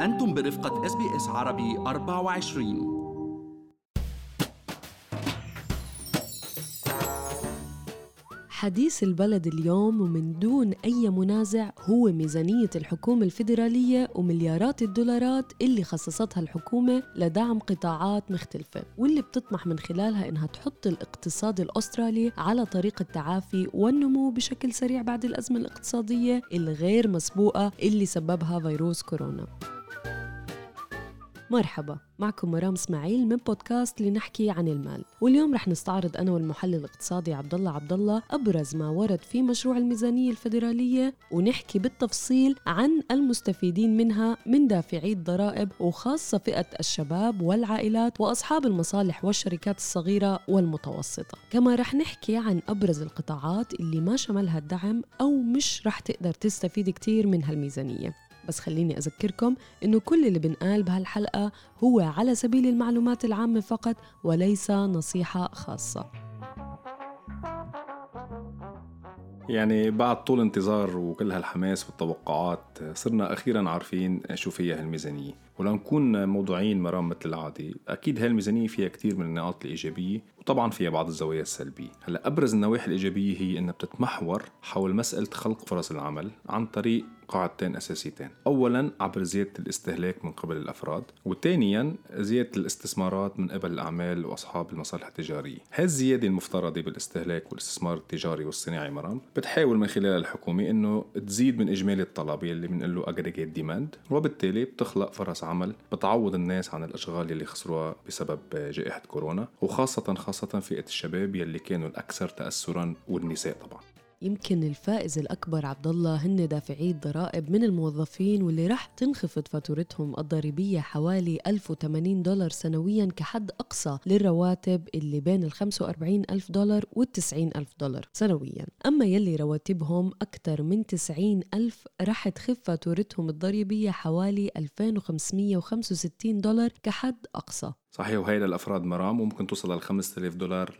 أنتم برفقة إس بي إس عربي 24 حديث البلد اليوم ومن دون أي منازع هو ميزانية الحكومة الفيدرالية ومليارات الدولارات اللي خصصتها الحكومة لدعم قطاعات مختلفة واللي بتطمح من خلالها إنها تحط الاقتصاد الأسترالي على طريق التعافي والنمو بشكل سريع بعد الأزمة الاقتصادية الغير مسبوقة اللي سببها فيروس كورونا. مرحبا معكم مرام إسماعيل من بودكاست لنحكي عن المال. واليوم رح نستعرض أنا والمحلل الاقتصادي عبد الله عبد الله أبرز ما ورد في مشروع الميزانية الفدراليه ونحكي بالتفصيل عن المستفيدين منها من دافعي الضرائب وخاصة فئة الشباب والعائلات وأصحاب المصالح والشركات الصغيرة والمتوسطة. كما رح نحكي عن أبرز القطاعات اللي ما شملها الدعم أو مش رح تقدر تستفيد كتير من هالميزانيه بس خليني أذكركم إنه كل اللي بنقال بهالحلقة هو على سبيل المعلومات العامة فقط وليس نصيحة خاصة. يعني بعد طول انتظار وكل هالحماس والتوقعات صرنا أخيرا عارفين شو فيها ولنكون موضوعين مرام مثل العادي أكيد هالميزانية فيها كتير من النقاط الإيجابية وطبعا فيها بعض الزوايا السلبية. هلأ أبرز النواحي الإيجابية هي أنها بتتمحور حول مسألة خلق فرص العمل عن طريق قاعدتين أساسيتين. أولا عبر زيادة الاستهلاك من قبل الأفراد وثانيا زيادة الاستثمارات من قبل الأعمال وأصحاب المصالح التجارية. هالزيادة المفترضة بالاستهلاك والاستثمار التجاري والصناعي مرام بتحاول من خلال الحكومة أنه تزيد من إجمالي الطلب يلي بنقول له aggregate وبالتالي بتخلق فرص عمل بتعوض الناس عن الأشغال يلي خسروها بسبب جائحة كورونا وخاصة خاصة فئة الشباب يلي كانوا الأكثر تأثرا والنساء طبعا. يمكن الفائز الأكبر عبد الله هن دافعي الضرائب من الموظفين واللي رح تنخفض فاتورتهم الضريبية حوالي 1080 دولار سنويا كحد أقصى للرواتب اللي بين ال 45 ألف دولار وال 90 ألف دولار سنويا. أما يلي رواتبهم أكثر من 90 ألف رح تخف فاتورتهم الضريبية حوالي 2565 دولار كحد أقصى. صحيح وهي للأفراد مرام وممكن توصل لل 5000 دولار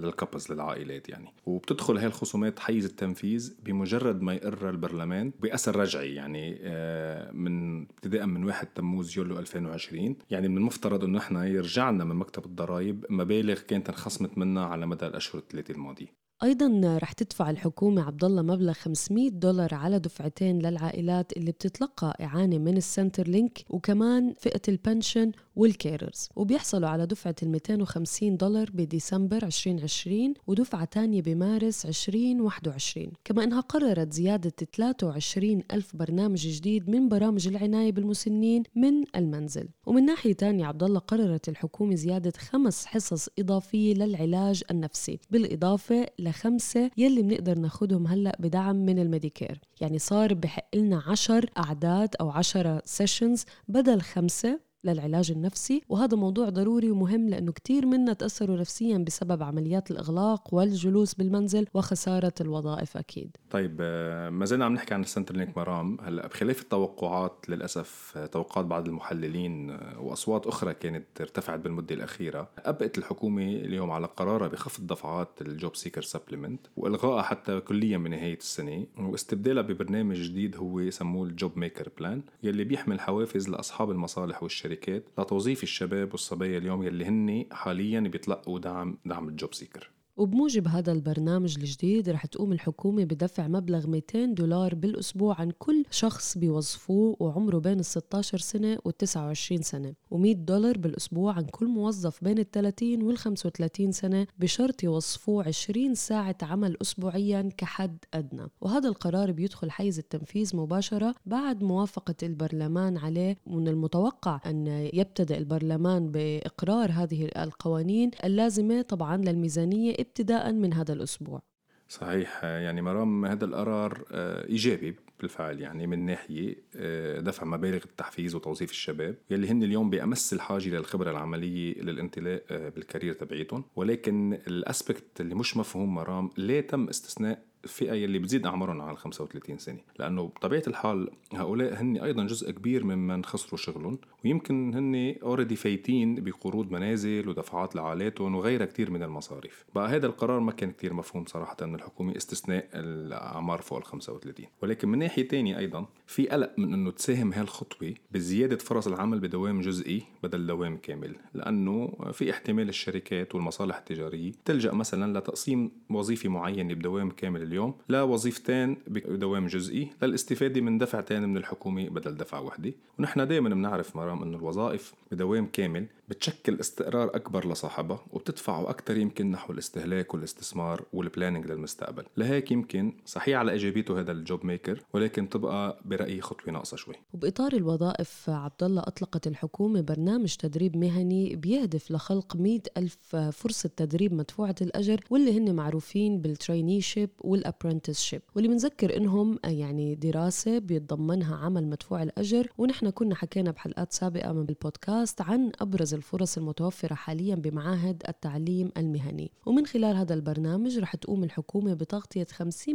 لل couples للعائلات يعني. وبتدخل هاي الخصومات حيز التنفيذ بمجرد ما يقرر البرلمان بأثر رجعي يعني آه، من ابتداء من 1 تموز يوليو 2020 يعني من المفترض إنه إحنا يرجع لنا من مكتب الضرائب مبالغ كانت انخصمت منا على مدى الأشهر الثلاثة الماضية. أيضا رح تدفع الحكومة عبد الله مبلغ 500 دولار على دفعتين للعائلات اللي بتتلقى إعانة من ال Centrelink وكمان فئة ال pension وال carers. وبيحصلوا على دفعة ال 250 دولار بديسمبر 2020 ودفعة تانية بمارس 2021 كما أنها قررت زيادة 23 ألف برنامج جديد من برامج العناية بالمسنين من المنزل. ومن ناحية تانية عبد الله قررت الحكومة زيادة خمس حصص إضافية للعلاج النفسي بالإضافة لخمسة يلي بنقدر ناخدهم هلأ بدعم من ال Medicare. يعني صار بحق لنا عشر أعداد أو عشرة sessions بدل خمسة للعلاج النفسي وهذا موضوع ضروري ومهم لأنه كتير منا تأثروا نفسيا بسبب عمليات الإغلاق والجلوس بالمنزل وخسارة الوظائف أكيد. طيب آه، ما زلنا عم نحكي عن ال Centrelink مرام. هلا بخلاف التوقعات للأسف آه، توقعات بعض المحللين آه، وأصوات أخرى كانت ارتفعت بالمدة الأخيرة أبقت الحكومة اليوم على قرارها بخفض دفعات ال JobSeeker supplement وإلغائها حتى كليا من نهاية السنة واستبدالها ببرنامج جديد هو سموه ال JobMaker plan يلي بيحمل حوافز لأصحاب المصالح والشركات الشركات لتوظيف الشباب والصبايا اليوم يلي هن حاليا بيتلقوا دعم دعم ال JobSeeker. وبموجب هذا البرنامج الجديد رح تقوم الحكومة بدفع مبلغ 200 دولار بالأسبوع عن كل شخص بيوظفوه وعمره بين ال 16 سنة وال 29 سنة و100 دولار بالأسبوع عن كل موظف بين ال 30 وال 35 سنة بشرط يوظفوه 20 ساعة عمل أسبوعيا كحد أدنى. وهذا القرار بيدخل حيز التنفيذ مباشرة بعد موافقة البرلمان عليه ومن المتوقع أن يبتدأ البرلمان بإقرار هذه القوانين اللازمة طبعا للميزانية ابتداء من هذا الأسبوع. صحيح يعني مرام هذا القرار آه، إيجابي بالفعل يعني من ناحية آه، دفع مبالغ التحفيز وتوظيف الشباب يلي هن اليوم بأمس الحاجة للخبرة العملية للانطلاق آه، بال career تبعيتهم. ولكن ال aspect اللي مش مفهوم مرام ليه تم استثناء الفئة يلي بتزيد أعمارهم على 35 سنة. لأنه بطبيعة الحال هؤلاء هن أيضا جزء كبير ممن خسروا شغلهم ويمكن هن already فايتين بقروض منازل ودفعات لعائلاتهم وغيرها كتير من المصاريف. بقى هذا القرار ما كان كتير مفهوم صراحة من الحكومة استثناء الأعمار فوق ال 35 ولكن من ناحية تانية أيضا في قلق من أنه تساهم هالخطوة بزيادة فرص العمل بدوام جزئي بدل دوام كامل لأنه في احتمال الشركات والمصالح التجارية تلجأ مثلا لتقسيم وظيفة معينة بدوام كامل اليوم. لوظيفتين بدوام جزئي للاستفادة من دفعتين من الحكومة بدل دفعة واحدة ونحن دائما بنعرف مرام أنه الوظائف بدوام كامل بتشكل استقرار أكبر لصاحبها وبتدفعه أكثر يمكن نحو الاستهلاك والاستثمار وال planning للمستقبل. لهيك يمكن صحيح على إيجابيته هذا ال JobMaker ولكن تبقى برأيي خطوة ناقصة شوي. وبإطار الوظائف عبد الله أطلقت الحكومة برنامج تدريب مهني بيهدف لخلق مئة ألف فرصة تدريب مدفوعة الأجر واللي هن معروفين بال traineeship وال apprenticeship واللي بنذكر إنهم يعني دراسة بيتضمنها عمل مدفوع الأجر ونحن كنا حكينا بحلقات سابقة من البودكاست عن أبرز الفرص المتوفرة حاليا بمعاهد التعليم المهني. ومن خلال هذا البرنامج رح تقوم الحكومة بتغطية 50%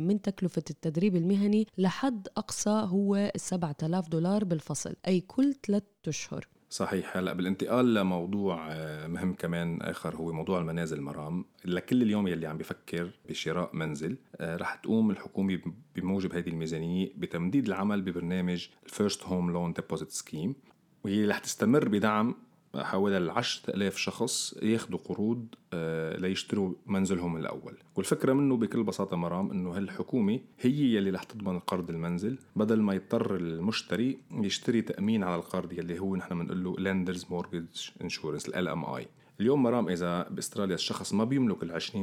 من تكلفة التدريب المهني لحد أقصى هو 7000 دولار بالفصل أي كل ثلاثة أشهر. صحيح. هلأ بالانتقال لموضوع مهم كمان آخر هو موضوع المنازل مرام لكل اليوم يلي عم بفكر بشراء منزل آه، رح تقوم الحكومة بموجب هذه الميزانية بتمديد العمل ببرنامج ال First Home Loan Deposit Scheme وهي رح تستمر بدعم حوالي العشرة ألاف شخص ياخذوا قروض آه، ليشتروا منزلهم الأول. والفكرة منه بكل بساطة مرام أنه هالحكومة هي يلي رح تضمن قرض المنزل. بدل ما يضطر المشتري يشتري تأمين على القرض يلي هو نحن بنقول له Lenders Mortgage Insurance ال LMI اليوم مرام إذا بأستراليا الشخص ما بيملك ال 20%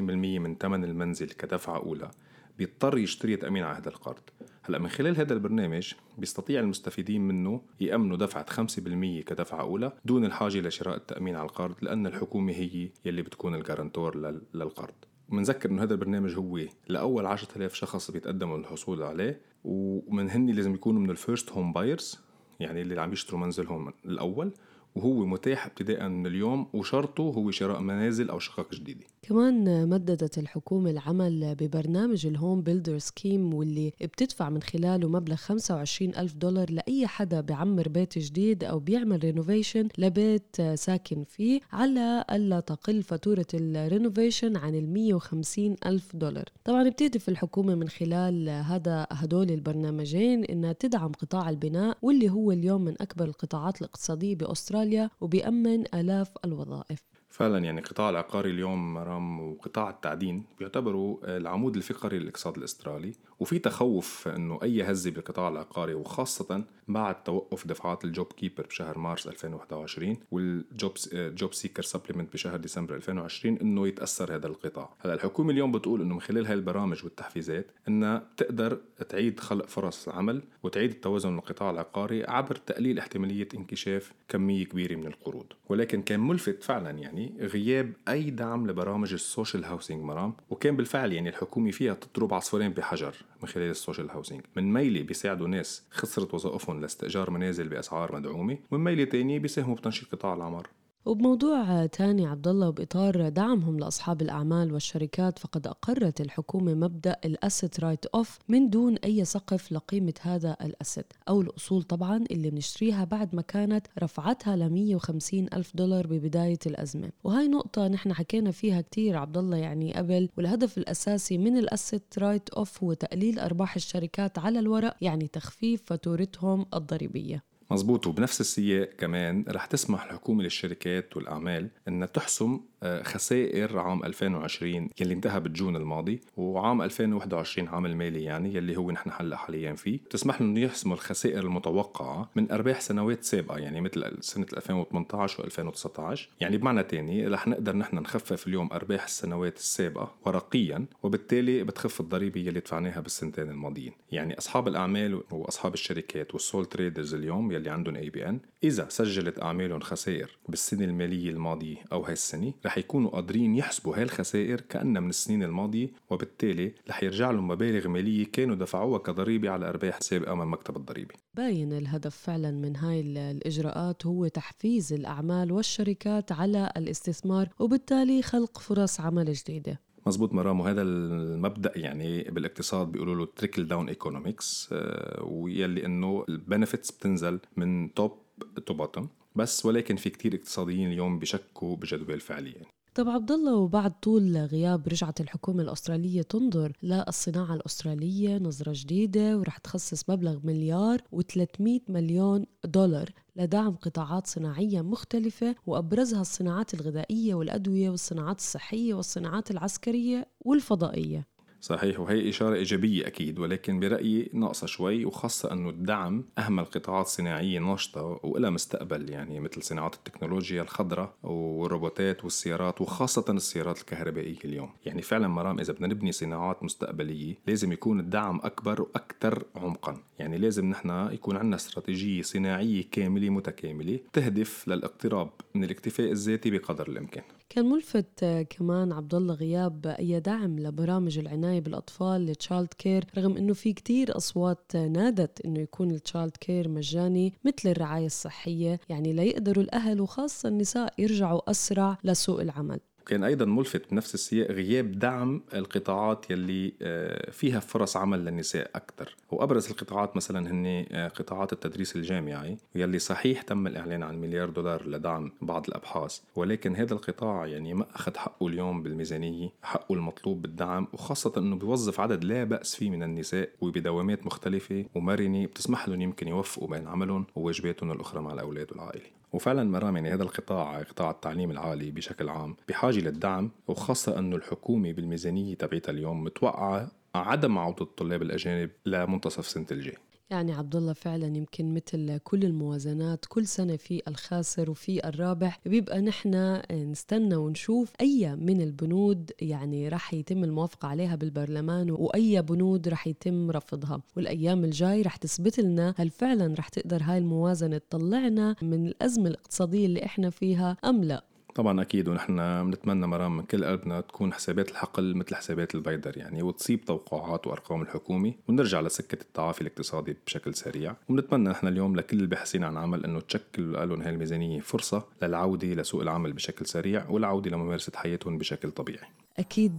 من ثمن المنزل كدفعة أولى. بيضطر يشتري تأمين على هذا القرض. هلا من خلال هذا البرنامج بيستطيع المستفيدين منه يأمنوا دفعة 5% كدفعة أولى دون الحاجة لشراء التأمين على القرض لأن الحكومة هي يلي بتكون الجارنتور للقرض. بنذكر إنه هذا البرنامج هو لأول 10000 شخص بيتقدموا للحصول عليه ومن هن لازم يكونوا من ال first home buyers يعني اللي عم يشتروا منزلهم الأول. وهو متاح ابتداء من اليوم وشرطه هو شراء منازل أو شقق جديدة. كمان مددت الحكومة العمل ببرنامج ال HomeBuilder scheme واللي بتدفع من خلاله مبلغ 25 ألف دولار لأي حدا بيعمر بيت جديد أو بيعمل renovation لبيت ساكن فيه على ألا تقل فاتورة ال renovation عن ال 150 ألف دولار. طبعا بتهدف الحكومة من خلال هذا هدول البرنامجين إنها تدعم قطاع البناء واللي هو اليوم من أكبر القطاعات الاقتصادية بأستراليا. وبيأمن آلاف الوظائف. فعلا يعني القطاع العقاري اليوم مرام وقطاع التعدين بيعتبروا العمود الفقري للاقتصاد الأسترالي. وفي تخوف إنه أي هزه بالقطاع العقاري وخاصة بعد توقف دفعات ال JobKeeper بشهر مارس 2021 وال job JobSeeker supplement بشهر ديسمبر 2020 إنه يتأثر هذا القطاع. هلأ الحكومة اليوم بتقول إنه من خلال هاي البرامج والتحفيزات إنها بتقدر تعيد خلق فرص عمل وتعيد التوازن للقطاع العقاري عبر تقليل احتمالية انكشاف كمية كبيرة من القروض. ولكن كان ملفت فعلا يعني غياب أي دعم لبرامج ال social housing مرام؟ وكان بالفعل يعني الحكومة فيها تضرب عصفورين بحجر من خلال ال social housing. من ميلة بيساعدوا ناس خسرت وظائفهم لاستئجار منازل بأسعار مدعومة ومن ميلة تانية بيساهموا بتنشيط قطاع العمار وبموضوع تاني عبد الله وبإطار دعمهم لأصحاب الأعمال والشركات فقد أقرت الحكومة مبدأ ال asset write off من دون أي سقف لقيمة هذا ال asset أو الأصول طبعا اللي بنشتريها بعد ما كانت رفعتها ل 150 ألف دولار ببداية الأزمة. وهاي نقطة نحن حكينا فيها كتير عبد الله يعني قبل والهدف الأساسي من ال asset write off هو تقليل أرباح الشركات على الورق يعني تخفيف فاتورتهم الضريبية. مزبوط وبنفس السياق كمان رح تسمح الحكومة للشركات والأعمال أنها تحسم آه، خسائر عام 2020 يلي انتهى بجون الماضي وعام 2021 عام المالي يعني يلي هو نحن هلأ حاليا فيه. تسمح لهم يحسموا الخسائر المتوقعة من أرباح سنوات سابقة يعني مثل سنة 2018 و2019 يعني بمعنى تاني رح نقدر نحن نخفف اليوم أرباح السنوات السابقة ورقيا وبالتالي بتخف الضريبة يلي دفعناها بالسنتين الماضيين. يعني أصحاب الأعمال وأصحاب الشركات وال sole traders اليوم يلي عندهم ABN إذا سجلت أعمالهم خسائر بالسنة المالية الماضية أو هاي السنة رح يكونوا قادرين يحسبوا هاي الخسائر كأنها من السنين الماضية وبالتالي رح يرجع لهم مبالغ مالية كانوا دفعوها كضريبة على أرباح سابقة من مكتب الضريبة. باين الهدف فعلا من هاي الإجراءات هو تحفيز الأعمال والشركات على الاستثمار وبالتالي خلق فرص عمل جديدة. مزبوط مرام وهذا المبدأ يعني بالاقتصاد بيقولوا له trickle down economics ويلي إنه ال benefits بتنزل من top to bottom بس ولكن في كتير اقتصاديين اليوم بشكوا بجدوى الفعليه يعني. طب عبد الله وبعد طول غياب رجعت الحكومة الأسترالية تنظر للصناعة الأسترالية نظرة جديدة ورح تخصص مبلغ مليار و300 مليون دولار لدعم قطاعات صناعية مختلفة وأبرزها الصناعات الغذائية والأدوية والصناعات الصحية والصناعات العسكرية والفضائية. صحيح وهي إشارة إيجابية أكيد ولكن برأيي ناقصة شوي وخاصة أنه الدعم أهم القطاعات الصناعية ناشطة وإلها مستقبل يعني مثل صناعات التكنولوجيا الخضراء والروبوتات والسيارات وخاصة السيارات الكهربائية اليوم. يعني فعلا مرام إذا بدنا نبني صناعات مستقبلية لازم يكون الدعم أكبر وأكثر عمقا. يعني لازم نحن يكون عندنا استراتيجية صناعية كاملة متكاملة تهدف للاقتراب من الاكتفاء الذاتي بقدر الإمكان. كان ملفت كمان عبد الله غياب أي دعم لبرامج العناية بالأطفال ل childcare رغم إنه في كتير أصوات نادت إنه يكون ال childcare مجاني مثل الرعاية الصحية يعني ليقدروا الأهل وخاصة النساء يرجعوا أسرع لسوق العمل. كان أيضا ملفت بنفس السياق غياب دعم القطاعات يلي آه، فيها فرص عمل للنساء أكثر وأبرز القطاعات مثلا هن آه، قطاعات التدريس الجامعي يلي صحيح تم الإعلان عن مليار دولار لدعم بعض الأبحاث. ولكن هذا القطاع يعني ما أخذ حقه اليوم بالميزانية حقه المطلوب بالدعم وخاصة إنه بيوظف عدد لا بأس فيه من النساء وبدوامات مختلفة ومرنة بتسمح لهم يمكن يوفقوا بين عملهم وواجباتهم الأخرى مع الأولاد والعائلة. وفعلا مرام يعني هذا القطاع قطاع التعليم العالي بشكل عام بحاجة للدعم وخاصة انه الحكومة بالميزانية تبعتها اليوم متوقعة عدم عودة الطلاب الأجانب لمنتصف سنة الجاي. يعني عبد الله فعلا يمكن مثل كل الموازنات كل سنة في الخاسر وفي الرابح بيبقى نحن نستنى ونشوف أي من البنود يعني رح يتم الموافقة عليها بالبرلمان وأي بنود رح يتم رفضها. والأيام الجاي رح تثبت لنا هل فعلا رح تقدر هاي الموازنة تطلعنا من الأزمة الاقتصادية اللي إحنا فيها أم لا. طبعا أكيد ونحن بنتمنى مرام من كل قلبنا تكون حسابات الحقل مثل حسابات البيدر يعني وتصيب توقعات وأرقام الحكومة ونرجع لسكة التعافي الاقتصادي بشكل سريع. وبنتمنى نحن اليوم لكل الباحثين عن عمل إنه تشكل لهم هاي الميزانية فرصة للعودة لسوق العمل بشكل سريع والعودة لممارسة حياتهم بشكل طبيعي. أكيد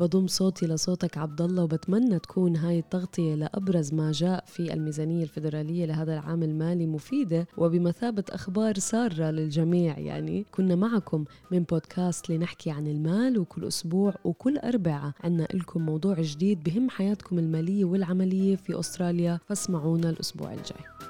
بضم صوتي لصوتك عبد الله وبتمنى تكون هاي التغطية لأبرز ما جاء في الميزانية الفيدرالية لهذا العام المالي مفيدة وبمثابة أخبار سارة للجميع. يعني كنا معكم من بودكاست لنحكي عن المال وكل أسبوع وكل أربعة عنا لكم موضوع جديد بهم حياتكم المالية والعملية في أستراليا. فاسمعونا الأسبوع الجاي.